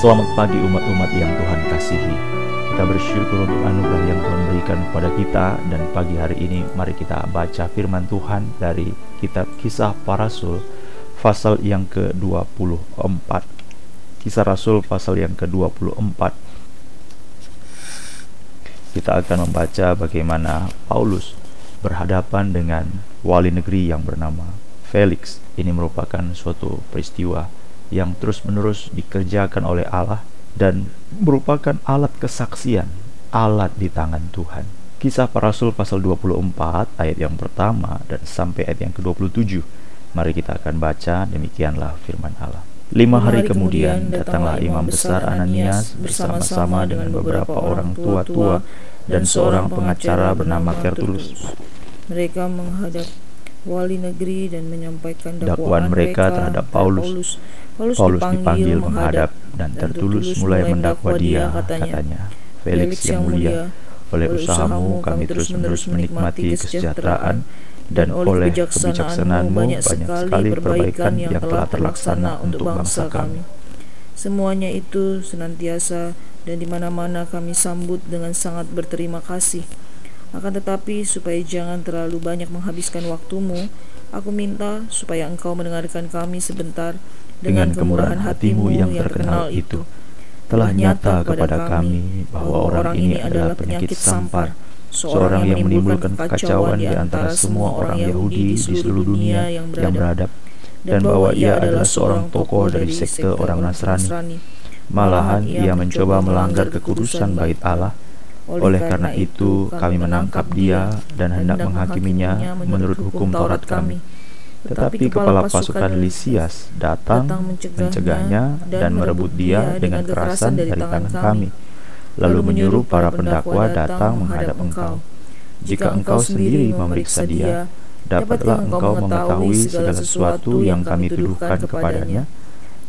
Selamat pagi umat-umat yang Tuhan kasihi. Kita bersyukur untuk anugerah yang Tuhan berikan kepada kita dan pagi hari ini mari kita baca firman Tuhan dari kitab Kisah Para Rasul pasal yang ke-24. Kisah Rasul pasal yang ke-24. Kita akan membaca bagaimana Paulus berhadapan dengan wali negeri yang bernama Felix. Ini merupakan suatu peristiwa yang terus-menerus dikerjakan oleh Allah dan merupakan alat kesaksian, alat di tangan Tuhan. Kisah para Rasul pasal 24 ayat yang pertama dan sampai ayat yang ke-27. Mari kita akan baca demikianlah firman Allah. Lima hari kemudian datanglah imam besar Ananias bersama-sama dengan beberapa orang tua-tua dan seorang pengacara bernama Tertulus. Mereka menghadap wali negeri dan menyampaikan dakwaan mereka terhadap Paulus. Paulus, Paulus dipanggil menghadap dan tertulus mulai mendakwa dia, katanya, Felix yang mulia, oleh usahamu kami terus-menerus menikmati kesejahteraan. dan oleh kebijaksanaanmu banyak sekali perbaikan yang telah terlaksana untuk bangsa kami. Semuanya itu senantiasa dan di mana-mana kami sambut dengan sangat berterima kasih akan tetapi supaya jangan terlalu banyak menghabiskan waktumu, aku minta supaya engkau mendengarkan kami sebentar dengan kemurahan hatimu yang terkenal itu. Telah nyata kepada kami bahwa orang ini adalah penyakit sampar, seorang yang menimbulkan kekacauan di antara semua orang Yahudi di seluruh dunia yang beradab, dan bahwa ia adalah seorang tokoh dari sekte orang Nasrani. Malahan ia mencoba melanggar kekudusan bait Allah oleh karena itu, kami menangkap dia dan hendak menghakiminya menurut hukum Taurat kami. Tetapi kepala pasukan Lisias datang mencegahnya dan merebut dia dengan kerasan dari tangan kami, lalu menyuruh para pendakwa datang menghadap engkau. Jika engkau sendiri memeriksa dia, dapatlah engkau mengetahui segala sesuatu yang kami tuduhkan kepadanya,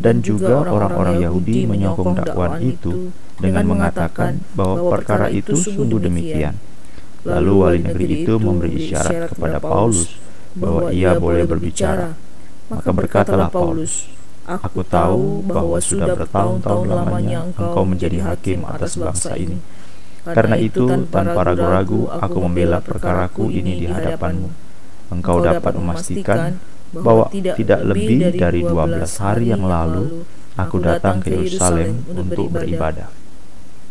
dan juga orang-orang Yahudi menyokong dakwaan itu dengan mengatakan bahwa perkara itu sungguh demikian. Lalu wali negeri itu memberi isyarat kepada Paulus bahwa ia boleh berbicara. Maka berkatalah Paulus, Aku tahu bahwa sudah bertahun-tahun lamanya engkau menjadi hakim atas bangsa ini. Karena itu, tanpa ragu-ragu, aku membela perkaraku ini di hadapanmu. Engkau dapat memastikan bahwa tidak lebih dari 12 hari yang lalu aku datang ke Yerusalem untuk beribadah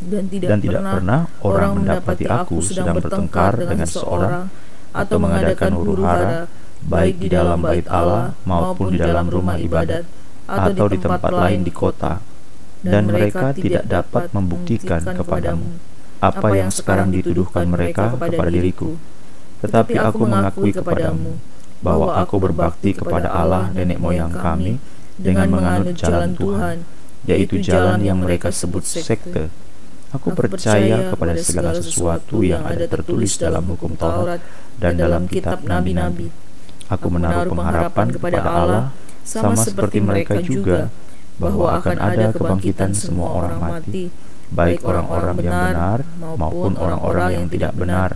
dan tidak, dan tidak pernah, pernah orang mendapati aku sedang bertengkar dengan seorang atau mengadakan huru hara baik di dalam bait Allah maupun di dalam rumah ibadat atau di tempat lain di kota. Dan mereka tidak dapat membuktikan kepadamu apa yang sekarang dituduhkan mereka kepada diriku. tetapi aku mengakui kepadamu bahwa aku berbakti kepada Allah nenek moyang kami dengan menganut jalan Tuhan yaitu jalan yang mereka sebut sekte Aku percaya kepada segala sesuatu yang ada tertulis dalam hukum Taurat dan dalam kitab nabi-nabi. Aku menaruh pengharapan kepada Allah sama seperti mereka juga bahwa akan ada kebangkitan semua orang mati, baik orang-orang yang benar maupun orang-orang yang tidak benar.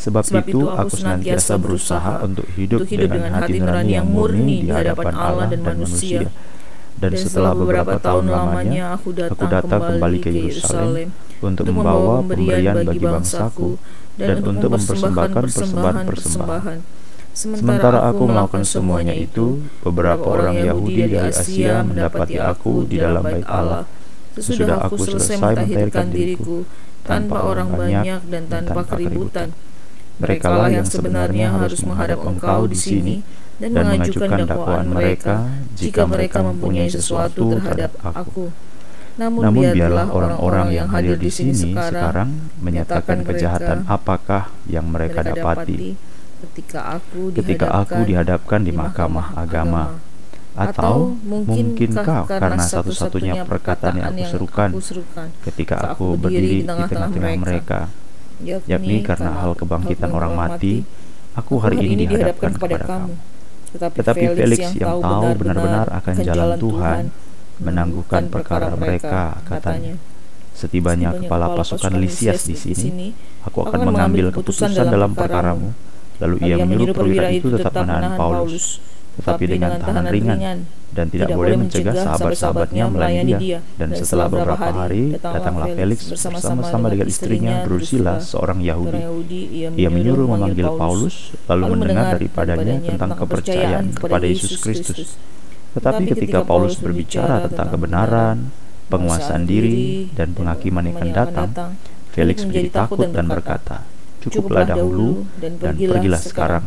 Sebab itu aku senantiasa berusaha untuk hidup dengan hati nurani yang murni di hadapan Allah dan manusia dan setelah beberapa tahun lamanya aku datang kembali ke Yerusalem untuk membawa pemberian bagi bangsaku dan untuk mempersembahkan persembahan-persembahan. Sementara aku melakukan semuanya itu, beberapa orang Yahudi dari Asia mendapati aku di dalam bait Allah. Sesudah aku selesai mentahirkan diriku tanpa orang banyak dan tanpa keributan. Mereka lah yang sebenarnya harus menghadap engkau di sini dan, mengajukan dakwaan mereka jika mereka mempunyai sesuatu terhadap aku. Namun, Namun biarlah orang-orang yang hadir di sini sekarang menyatakan kejahatan. Apakah yang mereka dapati ketika aku ketika aku dihadapkan di mahkamah agama? atau mungkinkah karena satu-satunya perkataan yang aku serukan ketika aku berdiri di tengah-tengah mereka. yakni karena hal kebangkitan orang mati aku hari ini dihadapkan kepada kamu. Tetapi Felix yang tahu benar-benar akan jalan Tuhan menangguhkan perkara mereka, katanya. Setibanya kepala pasukan Lisias di sini, aku akan mengambil keputusan dalam perkaramu. Lalu ia menyuruh perwira itu tetap menahan Paulus, tetapi dengan tahanan ringan, dan tidak, boleh mencegah sahabat-sahabatnya melayani dia. Dan setelah beberapa hari, datanglah Felix bersama-sama dengan istrinya Drusilla, seorang Yahudi. Ia menyuruh memanggil Paulus, lalu mendengar daripadanya tentang kepercayaan kepada Yesus Kristus. Tetapi ketika Paulus berbicara tentang kebenaran, penguasaan diri, dan penghakiman yang akan datang, Felix menjadi takut dan berkata, Cukuplah dahulu dan pergilah sekarang.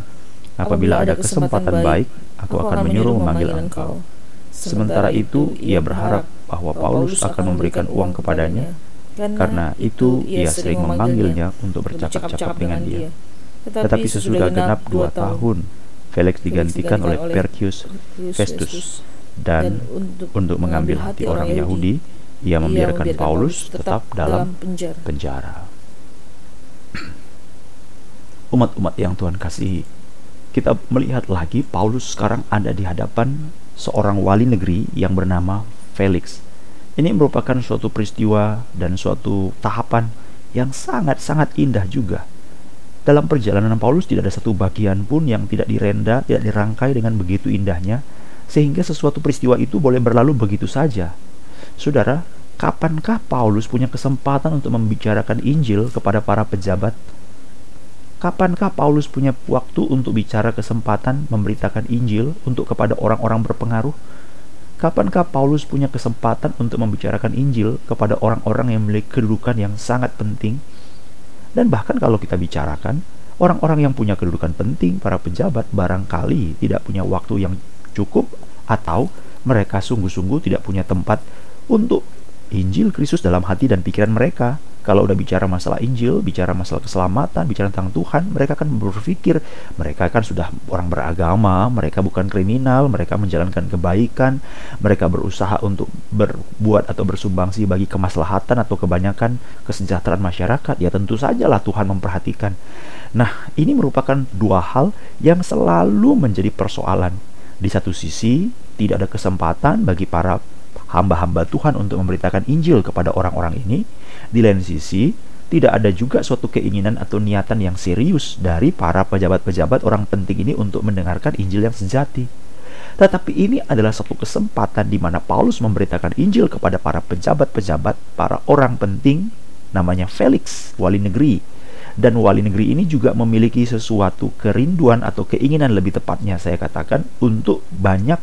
Apabila ada kesempatan baik, aku akan menyuruh memanggil engkau. Sementara itu, ia berharap bahwa Paulus akan memberikan uang kepadanya, karena itu ia sering memanggilnya untuk bercakap-cakap dengan dia. Tetapi sesudah genap dua tahun, Felix digantikan oleh Perkius Festus, dan untuk mengambil hati orang Yahudi, ia membiarkan Paulus tetap dalam penjara. Umat-umat yang Tuhan kasihi, kita melihat lagi Paulus sekarang ada di hadapan seorang wali negeri yang bernama Felix. Ini merupakan suatu peristiwa dan suatu tahapan yang sangat-sangat indah juga. Dalam perjalanan Paulus tidak ada satu bagian pun yang tidak direnda, tidak dirangkai dengan begitu indahnya, sehingga sesuatu peristiwa itu boleh berlalu begitu saja. Saudara, kapankah Paulus punya kesempatan untuk membicarakan Injil kepada para pejabat Kapankah Paulus punya waktu untuk bicara kesempatan memberitakan Injil untuk kepada orang-orang berpengaruh? Kapankah Paulus punya kesempatan untuk membicarakan Injil kepada orang-orang yang memiliki kedudukan yang sangat penting? Dan bahkan kalau kita bicarakan, orang-orang yang punya kedudukan penting, para pejabat barangkali tidak punya waktu yang cukup atau mereka sungguh-sungguh tidak punya tempat untuk Injil Kristus dalam hati dan pikiran mereka. Kalau udah bicara masalah Injil, bicara masalah keselamatan, bicara tentang Tuhan, mereka akan berpikir mereka kan sudah orang beragama, mereka bukan kriminal, mereka menjalankan kebaikan, mereka berusaha untuk berbuat atau bersumbangsi bagi kemaslahatan atau kebanyakan kesejahteraan masyarakat. Ya tentu sajalah Tuhan memperhatikan. Nah, ini merupakan dua hal yang selalu menjadi persoalan. Di satu sisi, tidak ada kesempatan bagi para hamba-hamba Tuhan untuk memberitakan Injil kepada orang-orang ini di lain sisi, tidak ada juga suatu keinginan atau niatan yang serius dari para pejabat-pejabat orang penting ini untuk mendengarkan Injil yang sejati. Tetapi ini adalah satu kesempatan di mana Paulus memberitakan Injil kepada para pejabat-pejabat, para orang penting, namanya Felix, wali negeri. Dan wali negeri ini juga memiliki sesuatu kerinduan atau keinginan lebih tepatnya saya katakan untuk banyak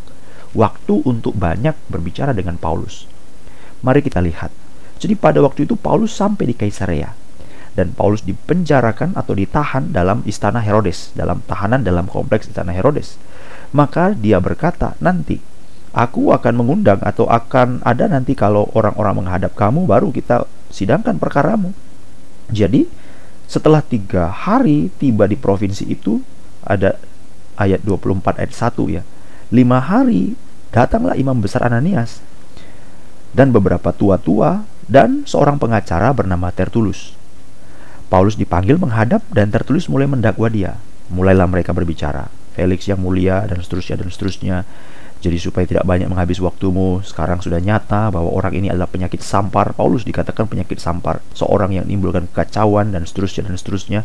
waktu untuk banyak berbicara dengan Paulus. Mari kita lihat jadi pada waktu itu Paulus sampai di Kaisarea dan Paulus dipenjarakan atau ditahan dalam istana Herodes, dalam tahanan dalam kompleks istana Herodes. Maka dia berkata, "Nanti aku akan mengundang atau akan ada nanti kalau orang-orang menghadap kamu baru kita sidangkan perkaramu." Jadi, setelah tiga hari tiba di provinsi itu ada ayat 24 ayat 1 ya. Lima hari datanglah imam besar Ananias dan beberapa tua-tua dan seorang pengacara bernama Tertullus. Paulus dipanggil menghadap dan Tertullus mulai mendakwa dia. Mulailah mereka berbicara. Felix yang mulia dan seterusnya dan seterusnya. Jadi supaya tidak banyak menghabis waktumu, sekarang sudah nyata bahwa orang ini adalah penyakit sampar. Paulus dikatakan penyakit sampar, seorang yang menimbulkan kekacauan dan seterusnya dan seterusnya.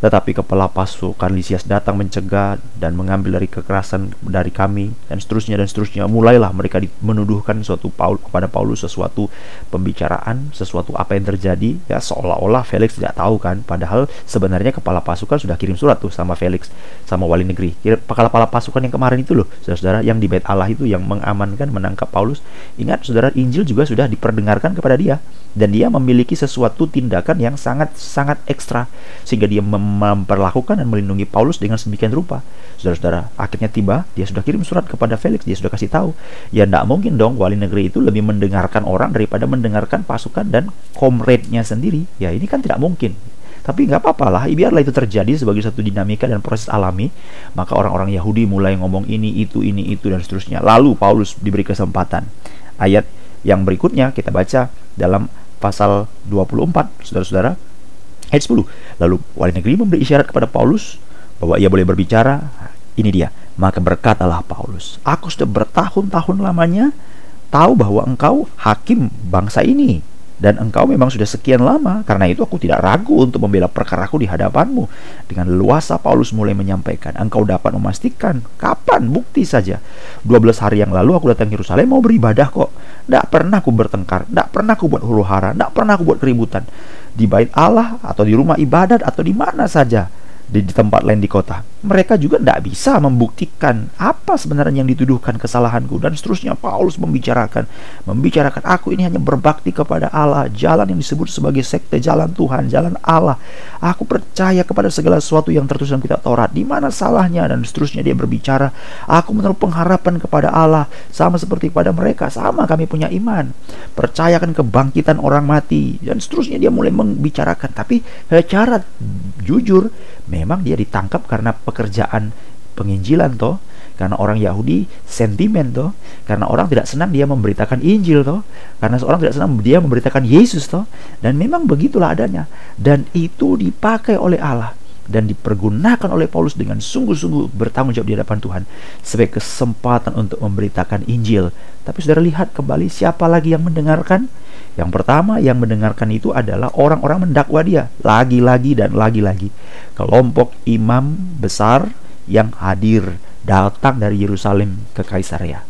Tetapi kepala pasukan Lisias datang mencegah dan mengambil dari kekerasan dari kami dan seterusnya dan seterusnya. Mulailah mereka menuduhkan suatu Paul kepada Paulus sesuatu pembicaraan, sesuatu apa yang terjadi ya seolah-olah Felix tidak tahu kan. Padahal sebenarnya kepala pasukan sudah kirim surat tuh sama Felix sama wali negeri. Kepala-kepala pasukan yang kemarin itu loh, saudara-saudara yang di Bait Allah itu yang mengamankan menangkap Paulus. Ingat saudara Injil juga sudah diperdengarkan kepada dia dan dia memiliki sesuatu tindakan yang sangat sangat ekstra sehingga dia memperlakukan dan melindungi Paulus dengan sedemikian rupa. Saudara-saudara, akhirnya tiba, dia sudah kirim surat kepada Felix, dia sudah kasih tahu. Ya tidak mungkin dong wali negeri itu lebih mendengarkan orang daripada mendengarkan pasukan dan komrade-nya sendiri. Ya ini kan tidak mungkin. Tapi nggak apa-apa lah, biarlah itu terjadi sebagai satu dinamika dan proses alami. Maka orang-orang Yahudi mulai ngomong ini, itu, ini, itu, dan seterusnya. Lalu Paulus diberi kesempatan. Ayat yang berikutnya kita baca dalam pasal 24, saudara-saudara. Ayat 10. Lalu wali negeri memberi isyarat kepada Paulus bahwa ia boleh berbicara. Ini dia. Maka berkatalah Paulus, Aku sudah bertahun-tahun lamanya tahu bahwa engkau hakim bangsa ini dan engkau memang sudah sekian lama karena itu aku tidak ragu untuk membela perkaraku di hadapanmu. Dengan luasa Paulus mulai menyampaikan engkau dapat memastikan kapan bukti saja. 12 hari yang lalu aku datang ke Yerusalem mau beribadah kok. Tidak pernah aku bertengkar tidak pernah aku buat huru hara tidak pernah aku buat keributan. Di bait Allah atau di rumah ibadat atau di mana saja di, di tempat lain di kota. Mereka juga tidak bisa membuktikan apa sebenarnya yang dituduhkan kesalahanku dan seterusnya Paulus membicarakan membicarakan aku ini hanya berbakti kepada Allah, jalan yang disebut sebagai sekte jalan Tuhan, jalan Allah. Aku percaya kepada segala sesuatu yang tertulis dalam kitab Taurat. Di mana salahnya dan seterusnya dia berbicara, aku menaruh pengharapan kepada Allah sama seperti kepada mereka, sama kami punya iman. Percayakan kebangkitan orang mati dan seterusnya dia mulai membicarakan tapi secara jujur memang dia ditangkap karena pekerjaan penginjilan toh karena orang Yahudi sentimen toh karena orang tidak senang dia memberitakan Injil toh karena seorang tidak senang dia memberitakan Yesus toh dan memang begitulah adanya dan itu dipakai oleh Allah dan dipergunakan oleh Paulus dengan sungguh-sungguh bertanggung jawab di hadapan Tuhan sebagai kesempatan untuk memberitakan Injil. Tapi saudara lihat kembali siapa lagi yang mendengarkan? Yang pertama yang mendengarkan itu adalah orang-orang mendakwa dia lagi-lagi dan lagi-lagi. Kelompok imam besar yang hadir datang dari Yerusalem ke Kaisaria.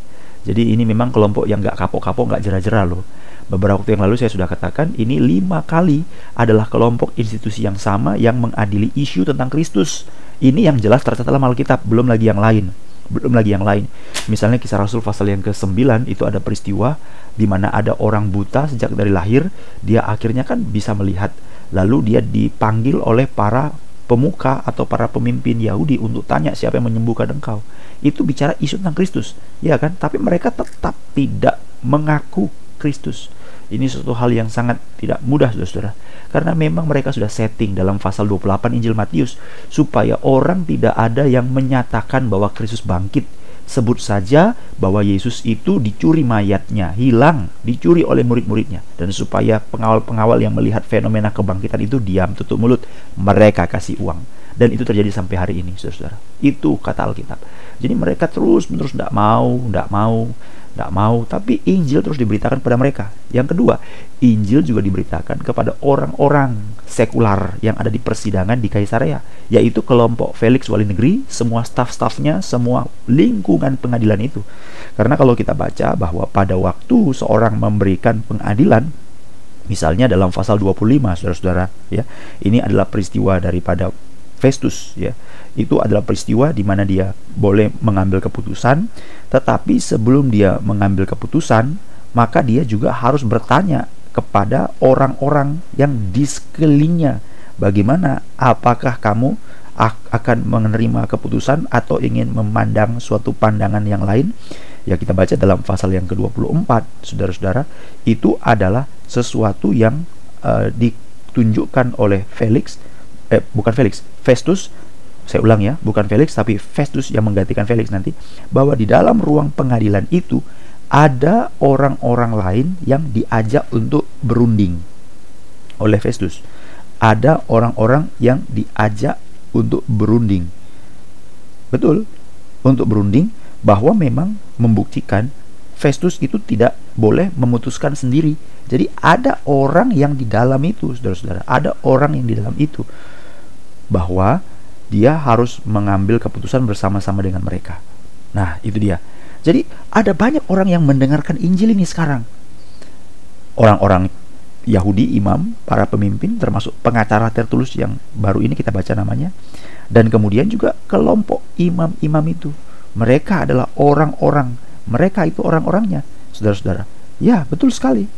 Jadi ini memang kelompok yang gak kapok-kapok, gak jera-jera loh. Beberapa waktu yang lalu saya sudah katakan ini lima kali adalah kelompok institusi yang sama yang mengadili isu tentang Kristus. Ini yang jelas tercatat dalam Alkitab, belum lagi yang lain belum lagi yang lain. Misalnya kisah Rasul pasal yang ke-9 itu ada peristiwa di mana ada orang buta sejak dari lahir, dia akhirnya kan bisa melihat. Lalu dia dipanggil oleh para pemuka atau para pemimpin Yahudi untuk tanya siapa yang menyembuhkan engkau. Itu bicara isu tentang Kristus, ya kan? Tapi mereka tetap tidak mengaku Kristus. Ini suatu hal yang sangat tidak mudah, saudara-saudara. Karena memang mereka sudah setting dalam pasal 28 Injil Matius supaya orang tidak ada yang menyatakan bahwa Kristus bangkit sebut saja bahwa Yesus itu dicuri mayatnya, hilang, dicuri oleh murid-muridnya. Dan supaya pengawal-pengawal yang melihat fenomena kebangkitan itu diam, tutup mulut, mereka kasih uang. Dan itu terjadi sampai hari ini, saudara-saudara. Itu kata Alkitab. Jadi mereka terus-menerus tidak mau, tidak mau, tidak mau, tapi Injil terus diberitakan kepada mereka. Yang kedua, Injil juga diberitakan kepada orang-orang sekular yang ada di persidangan di Kaisarea, yaitu kelompok Felix wali negeri, semua staf-stafnya, semua lingkungan pengadilan itu. Karena kalau kita baca bahwa pada waktu seorang memberikan pengadilan, misalnya dalam pasal 25, saudara-saudara, ya, ini adalah peristiwa daripada Festus ya. Itu adalah peristiwa di mana dia boleh mengambil keputusan, tetapi sebelum dia mengambil keputusan, maka dia juga harus bertanya kepada orang-orang yang di sekelilingnya, bagaimana apakah kamu akan menerima keputusan atau ingin memandang suatu pandangan yang lain? Ya kita baca dalam pasal yang ke-24, saudara-saudara, itu adalah sesuatu yang uh, ditunjukkan oleh Felix eh bukan Felix, Festus saya ulang ya, bukan Felix tapi Festus yang menggantikan Felix nanti bahwa di dalam ruang pengadilan itu ada orang-orang lain yang diajak untuk berunding oleh Festus. Ada orang-orang yang diajak untuk berunding. Betul, untuk berunding bahwa memang membuktikan Festus itu tidak boleh memutuskan sendiri. Jadi ada orang yang di dalam itu, saudara-saudara. Ada orang yang di dalam itu bahwa dia harus mengambil keputusan bersama-sama dengan mereka. Nah, itu dia. Jadi, ada banyak orang yang mendengarkan Injil ini sekarang. Orang-orang Yahudi, imam, para pemimpin, termasuk pengacara tertulis yang baru ini kita baca namanya, dan kemudian juga kelompok imam-imam itu. Mereka adalah orang-orang, mereka itu orang-orangnya, saudara-saudara. Ya, betul sekali.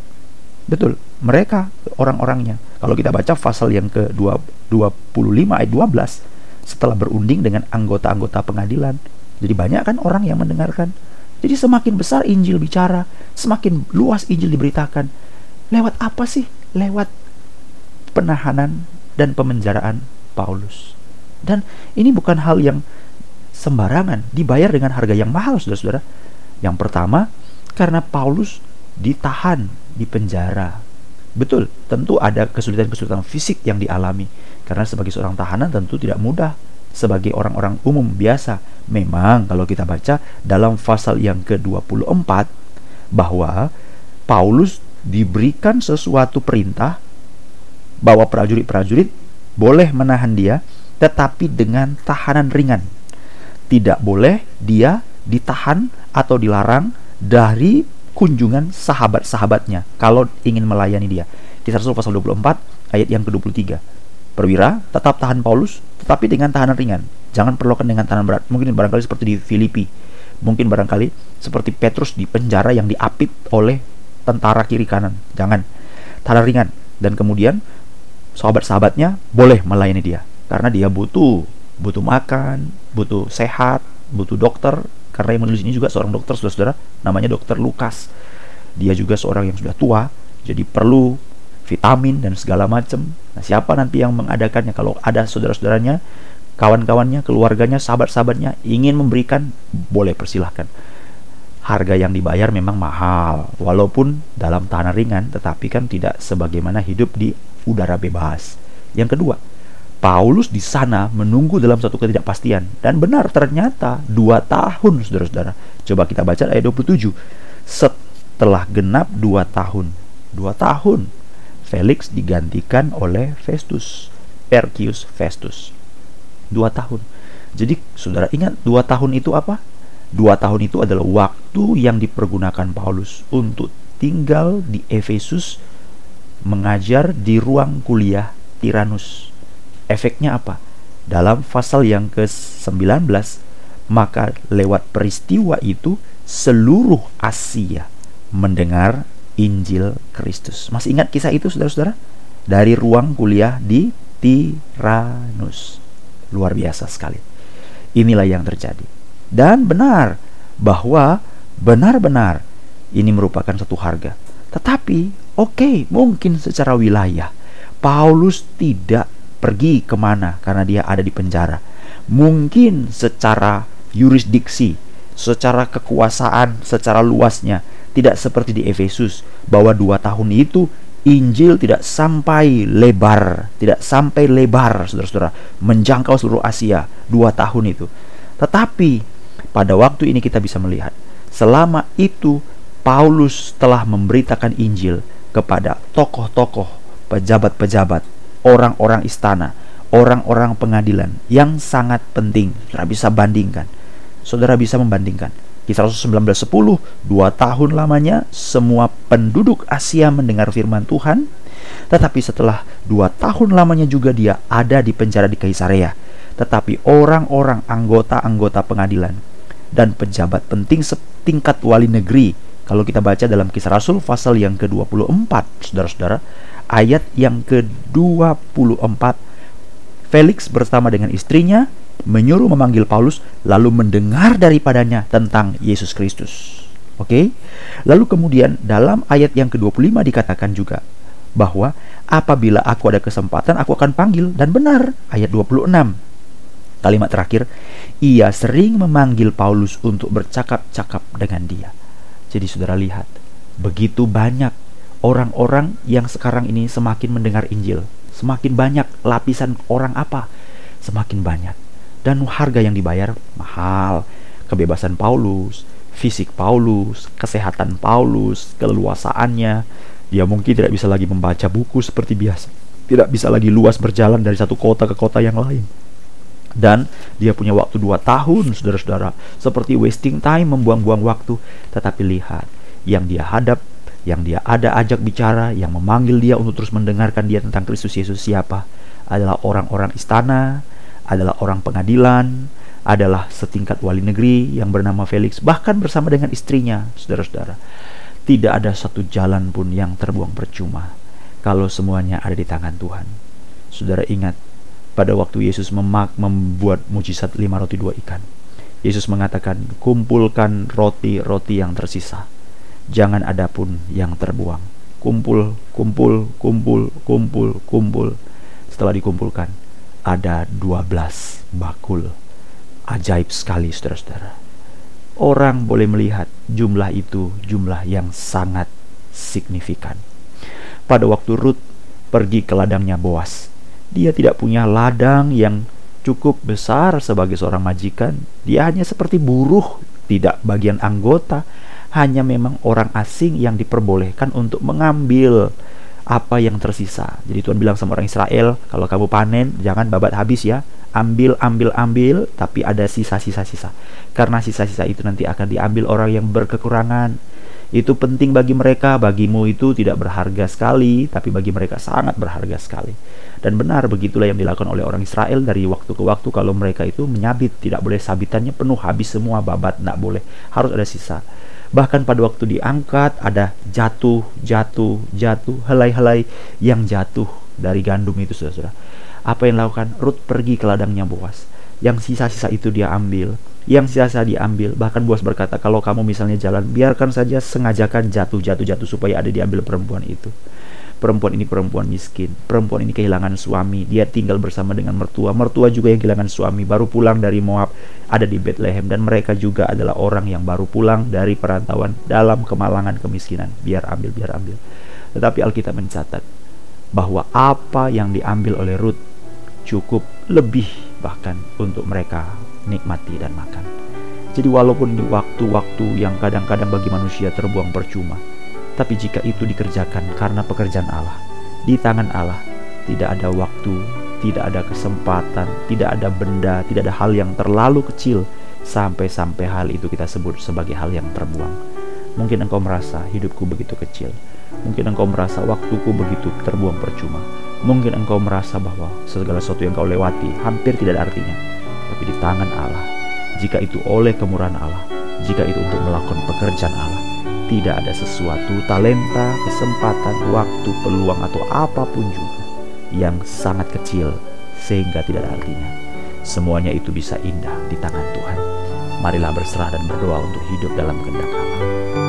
Betul, mereka orang-orangnya. Kalau kita baca pasal yang ke-25 ayat 12 setelah berunding dengan anggota-anggota pengadilan. Jadi banyak kan orang yang mendengarkan. Jadi semakin besar Injil bicara, semakin luas Injil diberitakan. Lewat apa sih? Lewat penahanan dan pemenjaraan Paulus. Dan ini bukan hal yang sembarangan, dibayar dengan harga yang mahal, saudara-saudara. Yang pertama, karena Paulus ditahan di penjara Betul, tentu ada kesulitan-kesulitan fisik yang dialami karena sebagai seorang tahanan tentu tidak mudah sebagai orang-orang umum biasa. Memang kalau kita baca dalam pasal yang ke-24 bahwa Paulus diberikan sesuatu perintah bahwa prajurit-prajurit boleh menahan dia tetapi dengan tahanan ringan. Tidak boleh dia ditahan atau dilarang dari kunjungan sahabat-sahabatnya kalau ingin melayani dia. Kisah Rasul pasal 24 ayat yang ke-23. Perwira tetap tahan Paulus tetapi dengan tahanan ringan. Jangan perlukan dengan tahanan berat. Mungkin barangkali seperti di Filipi. Mungkin barangkali seperti Petrus di penjara yang diapit oleh tentara kiri kanan. Jangan. Tahanan ringan. Dan kemudian sahabat-sahabatnya boleh melayani dia karena dia butuh butuh makan, butuh sehat, butuh dokter. Karena yang menulis ini juga seorang dokter, saudara-saudara, namanya dokter Lukas. Dia juga seorang yang sudah tua, jadi perlu vitamin dan segala macam. Nah, siapa nanti yang mengadakannya? Kalau ada saudara-saudaranya, kawan-kawannya, keluarganya, sahabat-sahabatnya ingin memberikan, boleh persilahkan. Harga yang dibayar memang mahal, walaupun dalam tanah ringan, tetapi kan tidak sebagaimana hidup di udara bebas. Yang kedua, Paulus di sana menunggu dalam satu ketidakpastian dan benar ternyata dua tahun saudara-saudara. Coba kita baca ayat 27. Setelah genap dua tahun, dua tahun Felix digantikan oleh Festus, Perkius Festus. Dua tahun. Jadi saudara ingat dua tahun itu apa? Dua tahun itu adalah waktu yang dipergunakan Paulus untuk tinggal di Efesus mengajar di ruang kuliah Tiranus. Efeknya apa? Dalam pasal yang ke-19, maka lewat peristiwa itu seluruh Asia mendengar Injil Kristus. Masih ingat kisah itu saudara-saudara? Dari ruang kuliah di Tiranus. Luar biasa sekali. Inilah yang terjadi. Dan benar bahwa benar-benar ini merupakan satu harga. Tetapi Oke, okay, mungkin secara wilayah Paulus tidak pergi ke mana karena dia ada di penjara. Mungkin secara yurisdiksi, secara kekuasaan, secara luasnya tidak seperti di Efesus bahwa dua tahun itu Injil tidak sampai lebar, tidak sampai lebar, saudara-saudara, menjangkau seluruh Asia dua tahun itu. Tetapi pada waktu ini kita bisa melihat, selama itu Paulus telah memberitakan Injil kepada tokoh-tokoh, pejabat-pejabat, orang-orang istana, orang-orang pengadilan yang sangat penting. Saudara bisa bandingkan. Saudara bisa membandingkan. Kisah Rasul 1910, dua tahun lamanya semua penduduk Asia mendengar firman Tuhan. Tetapi setelah dua tahun lamanya juga dia ada di penjara di Kaisarea. Tetapi orang-orang anggota-anggota pengadilan dan pejabat penting setingkat wali negeri kalau kita baca dalam kisah Rasul pasal yang ke-24, saudara-saudara, ayat yang ke-24, Felix bersama dengan istrinya menyuruh memanggil Paulus lalu mendengar daripadanya tentang Yesus Kristus. Oke. Okay? Lalu kemudian dalam ayat yang ke-25 dikatakan juga bahwa apabila aku ada kesempatan aku akan panggil dan benar ayat 26. Kalimat terakhir, ia sering memanggil Paulus untuk bercakap-cakap dengan dia. Jadi saudara lihat, begitu banyak orang-orang yang sekarang ini semakin mendengar Injil. Semakin banyak lapisan orang apa? Semakin banyak. Dan harga yang dibayar mahal. Kebebasan Paulus, fisik Paulus, kesehatan Paulus, keleluasaannya. Dia mungkin tidak bisa lagi membaca buku seperti biasa. Tidak bisa lagi luas berjalan dari satu kota ke kota yang lain dan dia punya waktu dua tahun saudara-saudara seperti wasting time membuang-buang waktu tetapi lihat yang dia hadap yang dia ada ajak bicara yang memanggil dia untuk terus mendengarkan dia tentang Kristus Yesus siapa adalah orang-orang istana adalah orang pengadilan adalah setingkat wali negeri yang bernama Felix bahkan bersama dengan istrinya saudara-saudara tidak ada satu jalan pun yang terbuang percuma kalau semuanya ada di tangan Tuhan saudara ingat pada waktu Yesus memak membuat mujizat lima roti dua ikan. Yesus mengatakan, kumpulkan roti-roti yang tersisa. Jangan ada pun yang terbuang. Kumpul, kumpul, kumpul, kumpul, kumpul. Setelah dikumpulkan, ada dua belas bakul. Ajaib sekali, saudara-saudara. Orang boleh melihat jumlah itu jumlah yang sangat signifikan. Pada waktu Ruth pergi ke ladangnya Boas, dia tidak punya ladang yang cukup besar sebagai seorang majikan. Dia hanya seperti buruh, tidak bagian anggota, hanya memang orang asing yang diperbolehkan untuk mengambil apa yang tersisa. Jadi Tuhan bilang sama orang Israel, kalau kamu panen jangan babat habis ya. Ambil, ambil, ambil, tapi ada sisa-sisa sisa. Karena sisa-sisa itu nanti akan diambil orang yang berkekurangan. Itu penting bagi mereka, bagimu itu tidak berharga sekali, tapi bagi mereka sangat berharga sekali. Dan benar begitulah yang dilakukan oleh orang Israel dari waktu ke waktu kalau mereka itu menyabit, tidak boleh sabitannya penuh habis semua babat, tidak boleh. Harus ada sisa. Bahkan pada waktu diangkat ada jatuh, jatuh, jatuh, helai-helai yang jatuh dari gandum itu saudara-saudara. Apa yang dilakukan? Ruth pergi ke ladangnya Boas. Yang sisa-sisa itu dia ambil. Yang sisa-sisa diambil. Bahkan Boas berkata, kalau kamu misalnya jalan, biarkan saja sengajakan jatuh, jatuh, jatuh supaya ada diambil perempuan itu perempuan ini perempuan miskin. Perempuan ini kehilangan suami. Dia tinggal bersama dengan mertua. Mertua juga yang kehilangan suami. Baru pulang dari Moab ada di Bethlehem. Dan mereka juga adalah orang yang baru pulang dari perantauan dalam kemalangan kemiskinan. Biar ambil biar ambil. Tetapi Alkitab mencatat bahwa apa yang diambil oleh Ruth cukup lebih bahkan untuk mereka nikmati dan makan. Jadi walaupun ini waktu-waktu yang kadang-kadang bagi manusia terbuang percuma tapi jika itu dikerjakan karena pekerjaan Allah, di tangan Allah, tidak ada waktu, tidak ada kesempatan, tidak ada benda, tidak ada hal yang terlalu kecil sampai-sampai hal itu kita sebut sebagai hal yang terbuang. Mungkin engkau merasa hidupku begitu kecil. Mungkin engkau merasa waktuku begitu terbuang percuma. Mungkin engkau merasa bahwa segala sesuatu yang kau lewati hampir tidak ada artinya. Tapi di tangan Allah, jika itu oleh kemurahan Allah, jika itu untuk melakukan pekerjaan Allah, tidak ada sesuatu talenta, kesempatan, waktu, peluang atau apa pun juga yang sangat kecil sehingga tidak ada artinya. Semuanya itu bisa indah di tangan Tuhan. Marilah berserah dan berdoa untuk hidup dalam kehendak Allah.